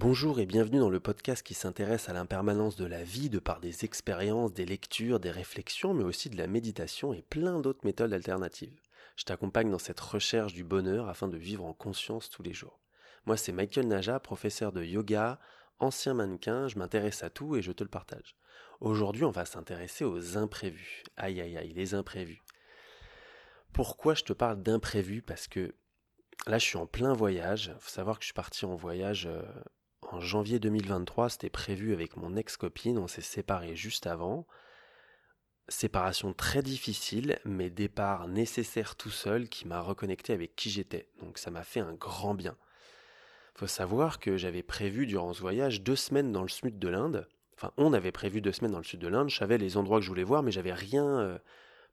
Bonjour et bienvenue dans le podcast qui s'intéresse à l'impermanence de la vie de par des expériences, des lectures, des réflexions, mais aussi de la méditation et plein d'autres méthodes alternatives. Je t'accompagne dans cette recherche du bonheur afin de vivre en conscience tous les jours. Moi c'est Michael Naja, professeur de yoga, ancien mannequin, je m'intéresse à tout et je te le partage. Aujourd'hui on va s'intéresser aux imprévus. Aïe aïe aïe, les imprévus. Pourquoi je te parle d'imprévus? Parce que là je suis en plein voyage. Il faut savoir que je suis parti en voyage euh, en janvier 2023, c'était prévu avec mon ex-copine, on s'est séparés juste avant. Séparation très difficile, mais départ nécessaire tout seul qui m'a reconnecté avec qui j'étais. Donc ça m'a fait un grand bien. Faut savoir que j'avais prévu durant ce voyage deux semaines dans le sud de l'Inde. Enfin, on avait prévu deux semaines dans le sud de l'Inde. Je savais les endroits que je voulais voir, mais j'avais rien euh,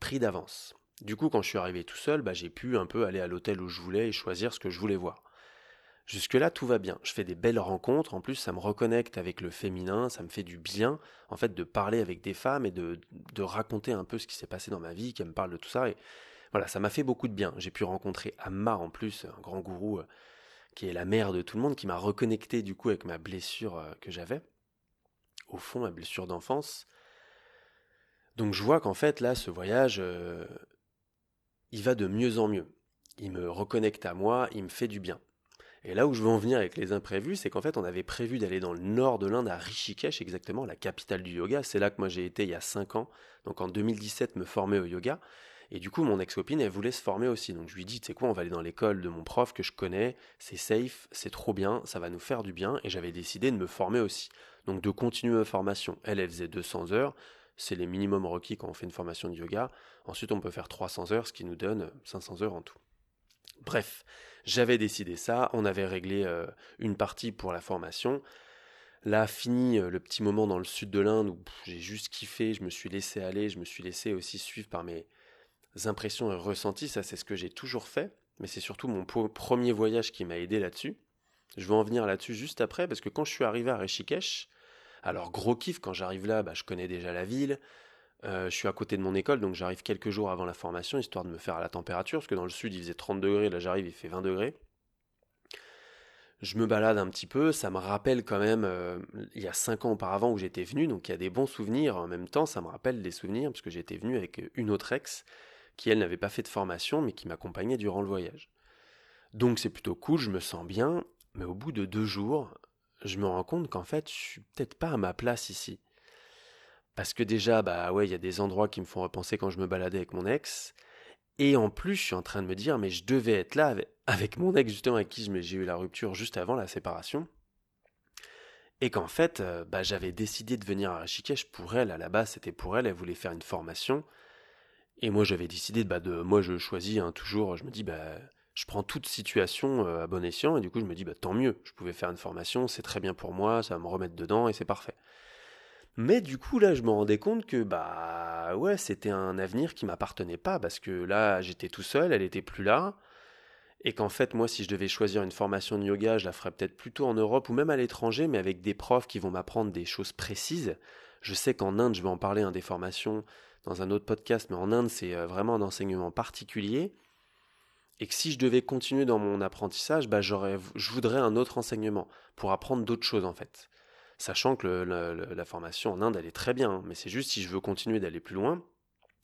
pris d'avance. Du coup, quand je suis arrivé tout seul, bah, j'ai pu un peu aller à l'hôtel où je voulais et choisir ce que je voulais voir. Jusque-là, tout va bien. Je fais des belles rencontres. En plus, ça me reconnecte avec le féminin. Ça me fait du bien, en fait, de parler avec des femmes et de, raconter un peu ce qui s'est passé dans ma vie, qu'elles me parlent de tout ça. Et voilà, ça m'a fait beaucoup de bien. J'ai pu rencontrer Amma, en plus, un grand gourou euh, qui est la mère de tout le monde, qui m'a reconnecté, du coup, avec ma blessure euh, que j'avais. Au fond, ma blessure d'enfance. Donc, je vois qu'en fait, là, ce voyage, euh, il va de mieux en mieux. Il me reconnecte à moi, il me fait du bien. Et là où je veux en venir avec les imprévus, c'est qu'en fait, on avait prévu d'aller dans le nord de l'Inde, à Rishikesh, exactement, la capitale du yoga. C'est là que moi j'ai été il y a 5 ans, donc en 2017, me former au yoga. Et du coup, mon ex-copine, elle voulait se former aussi. Donc je lui dis, tu sais quoi, on va aller dans l'école de mon prof que je connais, c'est safe, c'est trop bien, ça va nous faire du bien. Et j'avais décidé de me former aussi. Donc de continuer ma formation. Elle, elle faisait 200 heures. C'est les minimums requis quand on fait une formation de yoga. Ensuite, on peut faire 300 heures, ce qui nous donne 500 heures en tout. Bref, j'avais décidé ça, on avait réglé euh, une partie pour la formation. Là, fini euh, le petit moment dans le sud de l'Inde où j'ai juste kiffé, je me suis laissé aller, je me suis laissé aussi suivre par mes impressions et ressentis, ça c'est ce que j'ai toujours fait, mais c'est surtout mon premier voyage qui m'a aidé là-dessus. Je vais en venir là-dessus juste après, parce que quand je suis arrivé à Rishikesh, alors gros kiff, quand j'arrive là, bah, je connais déjà la ville, euh, je suis à côté de mon école, donc j'arrive quelques jours avant la formation, histoire de me faire à la température, parce que dans le sud il faisait 30 degrés, là j'arrive, il fait 20 degrés. Je me balade un petit peu, ça me rappelle quand même euh, il y a 5 ans auparavant où j'étais venu, donc il y a des bons souvenirs, en même temps ça me rappelle des souvenirs, parce que j'étais venu avec une autre ex, qui elle n'avait pas fait de formation, mais qui m'accompagnait durant le voyage. Donc c'est plutôt cool, je me sens bien, mais au bout de deux jours, je me rends compte qu'en fait je suis peut-être pas à ma place ici. Parce que déjà, bah ouais, il y a des endroits qui me font repenser quand je me baladais avec mon ex. Et en plus, je suis en train de me dire, mais je devais être là avec, mon ex, justement, avec qui j'ai eu la rupture juste avant la séparation. Et qu'en fait, euh, bah, j'avais décidé de venir à Rishikesh pour elle. À la base, c'était pour elle. Elle voulait faire une formation. Et moi, j'avais décidé, bah, de, moi, je choisis hein, toujours, je me dis, bah, je prends toute situation euh, à bon escient. Et du coup, je me dis, bah, tant mieux. Je pouvais faire une formation, c'est très bien pour moi, ça va me remettre dedans et c'est parfait. Mais du coup, là, je me rendais compte que, bah, ouais, c'était un avenir qui m'appartenait pas, parce que là, j'étais tout seul, elle était plus là, et qu'en fait, moi, si je devais choisir une formation de yoga, je la ferais peut-être plutôt en Europe ou même à l'étranger, mais avec des profs qui vont m'apprendre des choses précises. Je sais qu'en Inde, je vais en parler, hein, des formations dans un autre podcast, mais en Inde, c'est euh, vraiment un enseignement particulier. Et que si je devais continuer dans mon apprentissage, bah, je voudrais un autre enseignement pour apprendre d'autres choses, en fait sachant que la formation en Inde, elle est très bien, hein. mais c'est juste si je veux continuer d'aller plus loin,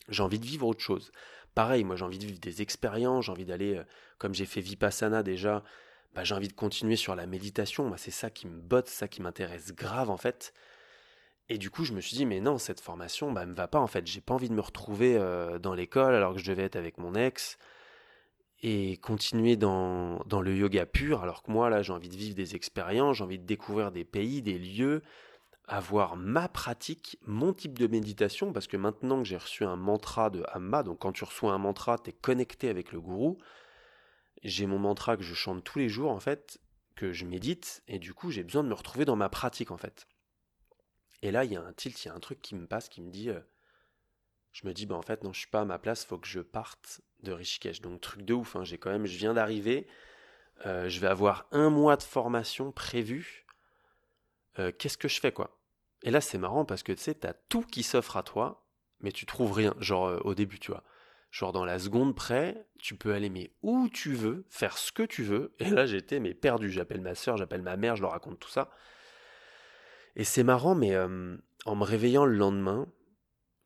j'ai envie de vivre autre chose. Pareil, moi j'ai envie de vivre des expériences, j'ai envie d'aller, euh, comme j'ai fait Vipassana déjà, bah, j'ai envie de continuer sur la méditation, c'est ça qui me botte, ça qui m'intéresse grave en fait. Et du coup, je me suis dit, mais non, cette formation, bah, me va pas en fait. J'ai pas envie de me retrouver euh, dans l'école alors que je devais être avec mon ex et continuer dans, dans le yoga pur, alors que moi, là, j'ai envie de vivre des expériences, j'ai envie de découvrir des pays, des lieux, avoir ma pratique, mon type de méditation, parce que maintenant que j'ai reçu un mantra de Amma, donc quand tu reçois un mantra, tu es connecté avec le gourou, j'ai mon mantra que je chante tous les jours, en fait, que je médite, et du coup, j'ai besoin de me retrouver dans ma pratique, en fait. Et là, il y a un tilt, il y a un truc qui me passe, qui me dit, euh, je me dis, bah en fait, non, je suis pas à ma place, faut que je parte de Rishikesh. Donc truc de ouf, hein. j'ai quand même, je viens d'arriver, euh, je vais avoir un mois de formation prévu. Euh, qu'est-ce que je fais quoi? Et là c'est marrant parce que tu sais, t'as tout qui s'offre à toi, mais tu trouves rien. Genre euh, au début, tu vois. Genre dans la seconde près, tu peux aller mais où tu veux, faire ce que tu veux. Et là j'étais mais perdu. J'appelle ma soeur, j'appelle ma mère, je leur raconte tout ça. Et c'est marrant, mais euh, en me réveillant le lendemain,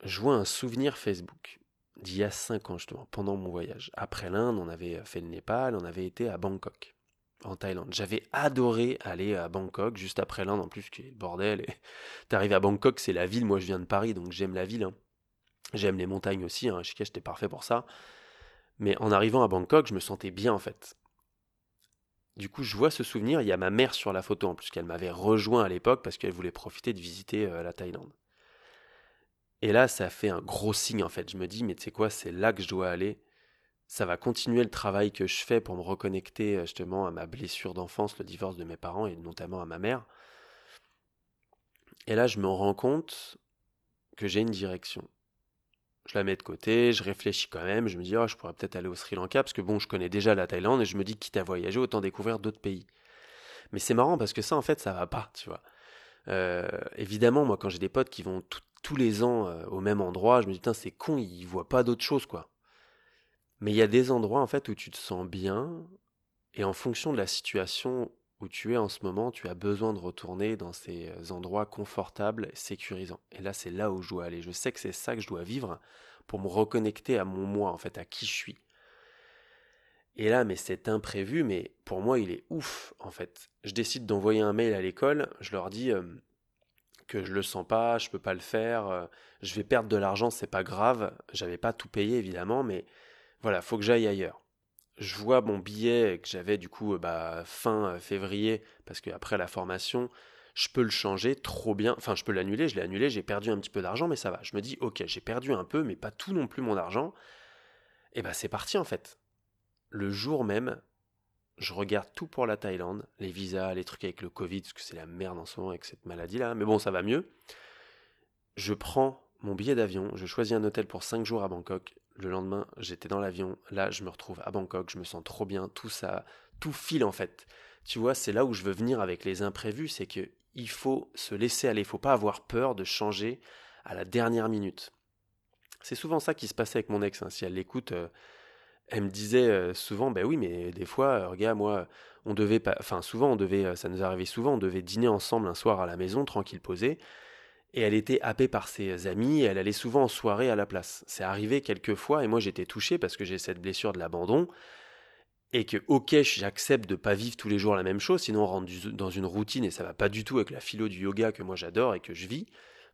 je vois un souvenir Facebook d'il y a 5 ans justement, pendant mon voyage. Après l'Inde, on avait fait le Népal, on avait été à Bangkok, en Thaïlande. J'avais adoré aller à Bangkok, juste après l'Inde en plus, qui est bordel. Et t'arrives à Bangkok, c'est la ville, moi je viens de Paris, donc j'aime la ville. Hein. J'aime les montagnes aussi, hein. Rishikesh j'étais parfait pour ça. Mais en arrivant à Bangkok, je me sentais bien en fait. Du coup, je vois ce souvenir, il y a ma mère sur la photo en plus, qu'elle m'avait rejoint à l'époque parce qu'elle voulait profiter de visiter euh, la Thaïlande. Et là, ça fait un gros signe en fait. Je me dis, mais tu sais quoi, c'est là que je dois aller. Ça va continuer le travail que je fais pour me reconnecter euh, justement à ma blessure d'enfance, le divorce de mes parents et notamment à ma mère. Et là, je me rends compte que j'ai une direction. Je la mets de côté, je réfléchis quand même, je me dis, oh, je pourrais peut-être aller au Sri Lanka, parce que bon, je connais déjà la Thaïlande, et je me dis, quitte à voyager, autant découvrir d'autres pays. Mais c'est marrant, parce que ça, en fait, ça va pas, tu vois. Euh, évidemment, moi, quand j'ai des potes qui vont tous les ans euh, au même endroit, je me dis, putain, c'est con, ils voient pas d'autre chose, quoi. Mais il y a des endroits, en fait, où tu te sens bien, et en fonction de la situation où tu es en ce moment, tu as besoin de retourner dans ces euh, endroits confortables, sécurisants. Et là, c'est là où je dois aller. Je sais que c'est ça que je dois vivre pour me reconnecter à mon moi, en fait, à qui je suis. Et là, mais c'est imprévu, mais pour moi, il est ouf, en fait. Je décide d'envoyer un mail à l'école, je leur dis je le sens pas, je peux pas le faire, euh, je vais perdre de l'argent, c'est pas grave. J'avais pas tout payé, évidemment, mais voilà, faut que j'aille ailleurs je vois mon billet que j'avais du coup bah, fin euh, février, parce qu'après la formation, je peux le changer trop bien. Enfin, je peux l'annuler, je l'ai annulé, j'ai perdu un petit peu d'argent, mais ça va. Je me dis, ok, j'ai perdu un peu, mais pas tout non plus mon argent. Et bah, c'est parti en fait. Le jour même, je regarde tout pour la Thaïlande, les visas, les trucs avec le Covid, parce que c'est la merde en ce moment avec cette maladie-là, mais bon, ça va mieux. Je prends mon billet d'avion, je choisis un hôtel pour 5 jours à Bangkok, le lendemain, j'étais dans l'avion. Là, je me retrouve à Bangkok. Je me sens trop bien. Tout ça, tout file en fait. Tu vois, c'est là où je veux venir avec les imprévus. C'est que il faut se laisser aller. Il faut pas avoir peur de changer à la dernière minute. C'est souvent ça qui se passait avec mon ex. Hein. Si elle l'écoute, euh, elle me disait euh, souvent, ben oui, mais des fois, euh, regarde, moi, on devait pas, enfin souvent, on devait, ça nous arrivait souvent, on devait dîner ensemble un soir à la maison, tranquille posé et elle était happée par ses amis, elle allait souvent en soirée à la place. C'est arrivé quelques fois, et moi j'étais touché parce que j'ai cette blessure de l'abandon, et que ok j'accepte de pas vivre tous les jours la même chose, sinon on rentre dans une routine et ça va pas du tout avec la philo du yoga que moi j'adore et que je vis.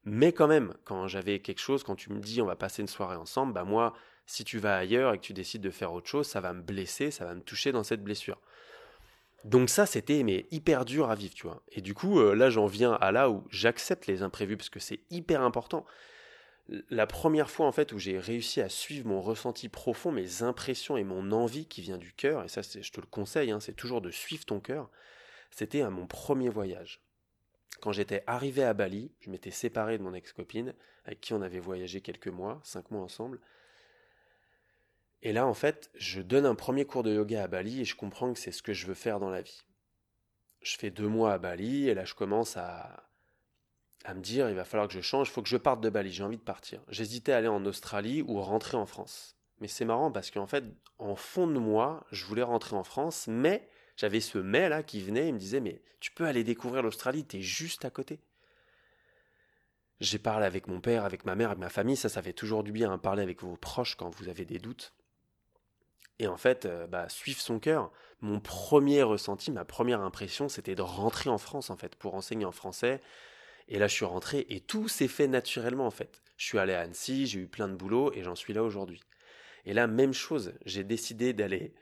Mais quand même, quand j'avais quelque chose, quand tu me dis on va passer une soirée ensemble, bah moi, si tu vas ailleurs et que tu décides de faire autre chose, ça va me blesser, ça va me toucher dans cette blessure. Donc ça, c'était hyper dur à vivre, tu vois. Et du coup, euh, là, j'en viens à là où j'accepte les imprévus parce que c'est hyper important. La première fois en fait où j'ai réussi à suivre mon ressenti profond, mes impressions et mon envie qui vient du cœur, et ça, je te le conseille, hein, c'est toujours de suivre ton cœur. C'était à mon premier voyage. Quand j'étais arrivé à Bali, je m'étais séparé de mon ex-copine, avec qui on avait voyagé quelques mois, cinq mois ensemble. Et là, en fait, je donne un premier cours de yoga à Bali et je comprends que c'est ce que je veux faire dans la vie. Je fais deux mois à Bali et là, je commence à, à me dire, il va falloir que je change, il faut que je parte de Bali, j'ai envie de partir. J'hésitais à aller en Australie ou rentrer en France. Mais c'est marrant parce qu'en fait, en fond de moi, je voulais rentrer en France, mais j'avais ce mais là qui venait, il me disait, mais tu peux aller découvrir l'Australie, t'es juste à côté. J'ai parlé avec mon père, avec ma mère, avec ma famille, ça, ça fait toujours du bien, hein, parler avec vos proches quand vous avez des doutes. Et en fait, euh, bah, suivre son cœur. Mon premier ressenti, ma première impression, c'était de rentrer en France, en fait, pour enseigner en français. Et là, je suis rentré et tout s'est fait naturellement, en fait. Je suis allé à Annecy, j'ai eu plein de boulot et j'en suis là aujourd'hui. Et là, même chose, j'ai décidé d'aller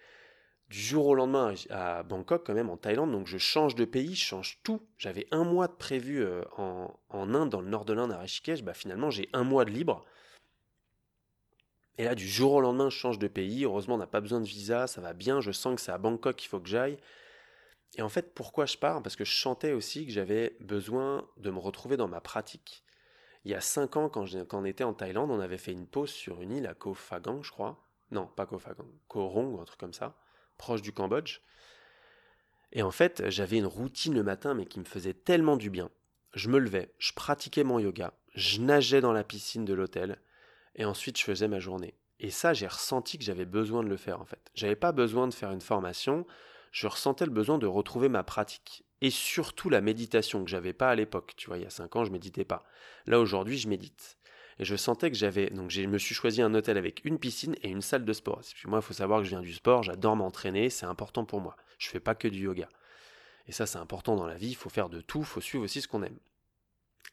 du jour au lendemain à Bangkok, quand même, en Thaïlande. Donc, je change de pays, je change tout. J'avais un mois de prévu euh, en, en Inde, dans le nord de l'Inde, à Rishikesh. Bah, finalement, j'ai un mois de libre. Et là, du jour au lendemain, je change de pays. Heureusement, on n'a pas besoin de visa, ça va bien. Je sens que c'est à Bangkok qu'il faut que j'aille. Et en fait, pourquoi je pars? Parce que je chantais aussi que j'avais besoin de me retrouver dans ma pratique. Il y a cinq ans, quand, on était en Thaïlande, on avait fait une pause sur une île à Koh Phagang, je crois. Non, pas Koh Phagang, Koh Rong un truc comme ça, proche du Cambodge. Et en fait, j'avais une routine le matin, mais qui me faisait tellement du bien. Je me levais, je pratiquais mon yoga, je nageais dans la piscine de l'hôtel, et ensuite je faisais ma journée. Et ça, j'ai ressenti que j'avais besoin de le faire en fait. J'avais pas besoin de faire une formation, je ressentais le besoin de retrouver ma pratique. Et surtout la méditation que j'avais pas à l'époque. Tu vois, il y a 5 ans, je méditais pas. Là, aujourd'hui, je médite. Et je sentais que j'avais. Donc, je me suis choisi un hôtel avec une piscine et une salle de sport. moi, il faut savoir que je viens du sport, j'adore m'entraîner, c'est important pour moi. Je fais pas que du yoga. Et ça, c'est important dans la vie, il faut faire de tout, il faut suivre aussi ce qu'on aime.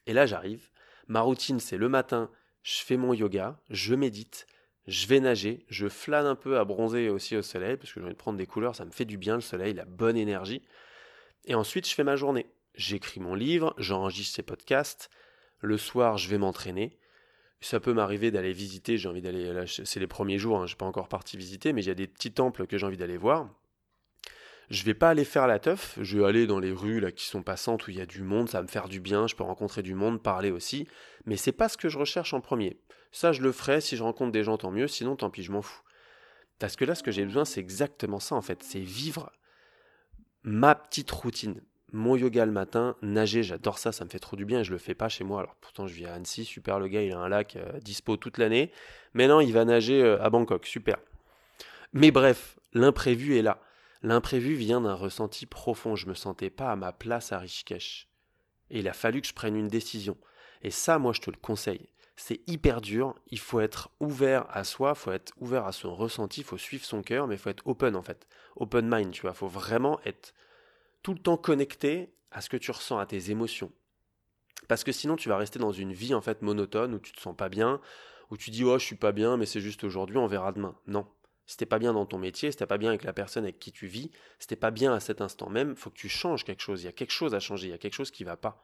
Et là, j'arrive. Ma routine, c'est le matin, je fais mon yoga, je médite, je vais nager, je flâne un peu à bronzer aussi au soleil, parce que j'ai envie de prendre des couleurs, ça me fait du bien le soleil, la bonne énergie. Et ensuite, je fais ma journée. J'écris mon livre, j'enregistre ces podcasts. Le soir, je vais m'entraîner. Ça peut m'arriver d'aller visiter, j'ai envie d'aller, là, c'est les premiers jours, hein, je n'ai pas encore parti visiter, mais il y a des petits temples que j'ai envie d'aller voir. Je vais pas aller faire la teuf, je vais aller dans les rues là qui sont passantes où il y a du monde, ça va me faire du bien, je peux rencontrer du monde, parler aussi, mais c'est pas ce que je recherche en premier. Ça je le ferai si je rencontre des gens tant mieux, sinon tant pis, je m'en fous. Parce que là ce que j'ai besoin c'est exactement ça en fait, c'est vivre ma petite routine. Mon yoga le matin, nager, j'adore ça, ça me fait trop du bien et je le fais pas chez moi. Alors pourtant je vis à Annecy, super le gars, il a un lac euh, dispo toute l'année. Mais non, il va nager euh, à Bangkok, super. Mais bref, l'imprévu est là. L'imprévu vient d'un ressenti profond. Je me sentais pas à ma place à Rishikesh. Et il a fallu que je prenne une décision. Et ça, moi, je te le conseille. C'est hyper dur. Il faut être ouvert à soi, il faut être ouvert à son ressenti, il faut suivre son cœur, mais il faut être open en fait. Open mind, tu vois. Il faut vraiment être tout le temps connecté à ce que tu ressens, à tes émotions. Parce que sinon, tu vas rester dans une vie en fait monotone où tu te sens pas bien, où tu dis oh je suis pas bien, mais c'est juste aujourd'hui, on verra demain. Non, si t'es pas bien dans ton métier, si t'es pas bien avec la personne avec qui tu vis, si t'es pas bien à cet instant même, faut que tu changes quelque chose. Il y a quelque chose à changer, il y a quelque chose qui va pas.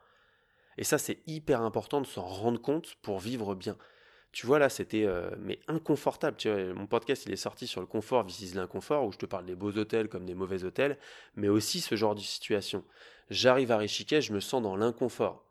Et ça, c'est hyper important de s'en rendre compte pour vivre bien. Tu vois, là, c'était euh, mais inconfortable. Tu vois, mon podcast, il est sorti sur le confort vis l'inconfort, où je te parle des beaux hôtels comme des mauvais hôtels, mais aussi ce genre de situation. J'arrive à Rishikesh, je me sens dans l'inconfort.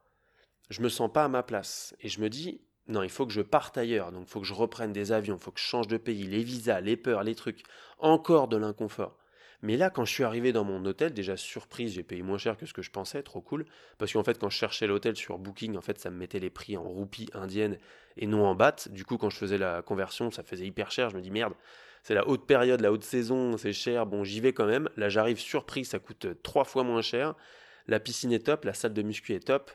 Je me sens pas à ma place. Et je me dis, non, il faut que je parte ailleurs, donc il faut que je reprenne des avions, il faut que je change de pays, les visas, les peurs, les trucs, encore de l'inconfort. Mais là, quand je suis arrivé dans mon hôtel, déjà surprise, j'ai payé moins cher que ce que je pensais, trop cool. Parce qu'en fait, quand je cherchais l'hôtel sur Booking, en fait, ça me mettait les prix en roupies indiennes et non en bahts. Du coup, quand je faisais la conversion, ça faisait hyper cher. Je me dis merde, c'est la haute période, la haute saison, c'est cher. Bon, j'y vais quand même. Là, j'arrive surprise, ça coûte trois fois moins cher. La piscine est top, la salle de muscu est top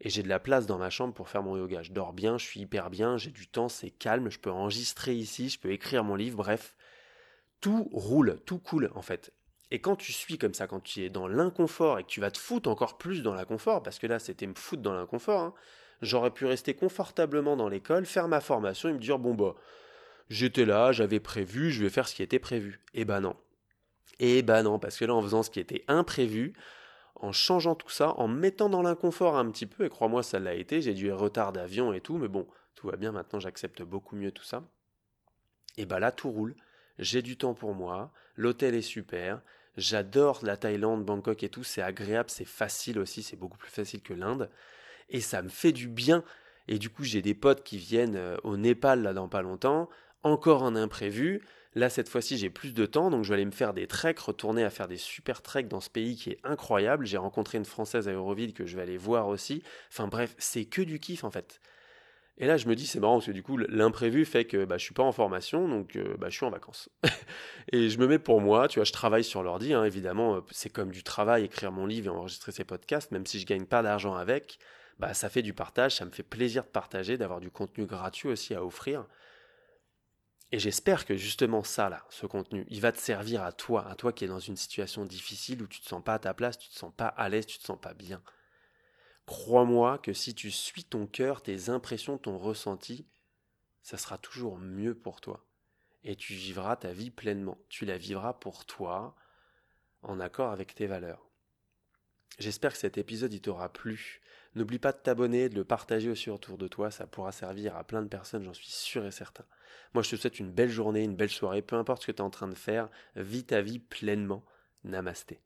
et j'ai de la place dans ma chambre pour faire mon yoga. Je dors bien, je suis hyper bien, j'ai du temps, c'est calme, je peux enregistrer ici, je peux écrire mon livre, bref. Tout roule, tout coule en fait. Et quand tu suis comme ça, quand tu es dans l'inconfort et que tu vas te foutre encore plus dans l'inconfort, parce que là c'était me foutre dans l'inconfort, hein, j'aurais pu rester confortablement dans l'école, faire ma formation et me dire bon bah j'étais là, j'avais prévu, je vais faire ce qui était prévu. Eh ben non. Eh ben non, parce que là en faisant ce qui était imprévu, en changeant tout ça, en mettant dans l'inconfort un petit peu, et crois-moi, ça l'a été, j'ai dû retard d'avion et tout, mais bon, tout va bien, maintenant j'accepte beaucoup mieux tout ça. Et bah là, tout roule, j'ai du temps pour moi, l'hôtel est super, j'adore la Thaïlande, Bangkok et tout, c'est agréable, c'est facile aussi, c'est beaucoup plus facile que l'Inde, et ça me fait du bien. Et du coup, j'ai des potes qui viennent euh, au Népal là dans pas longtemps, encore un imprévu, Là, cette fois-ci, j'ai plus de temps, donc je vais aller me faire des treks, retourner à faire des super treks dans ce pays qui est incroyable. J'ai rencontré une Française à Euroville que je vais aller voir aussi. Enfin bref, c'est que du kiff en fait. Et là, je me dis, c'est marrant parce que du coup, l'imprévu fait que bah, je suis pas en formation, donc euh, bah, je suis en vacances. et je me mets pour moi, tu vois, je travaille sur l'ordi, hein, évidemment, euh, c'est comme du travail, écrire mon livre et enregistrer ces podcasts, même si je gagne pas d'argent avec, bah, ça fait du partage, ça me fait plaisir de partager, d'avoir du contenu gratuit aussi à offrir. Et j'espère que justement ça, là, ce contenu, il va te servir à toi, à toi qui es dans une situation difficile où tu te sens pas à ta place, tu te sens pas à l'aise, tu te sens pas bien. Crois-moi que si tu suis ton cœur, tes impressions, ton ressenti, ça sera toujours mieux pour toi. Et tu vivras ta vie pleinement. Tu la vivras pour toi, en accord avec tes valeurs. J'espère que cet épisode t'aura plu. N'oublie pas de t'abonner, de le partager aussi autour de toi, ça pourra servir à plein de personnes, j'en suis sûr et certain. Moi, je te souhaite une belle journée, une belle soirée, peu importe ce que tu es en train de faire, vis ta vie pleinement. Namasté.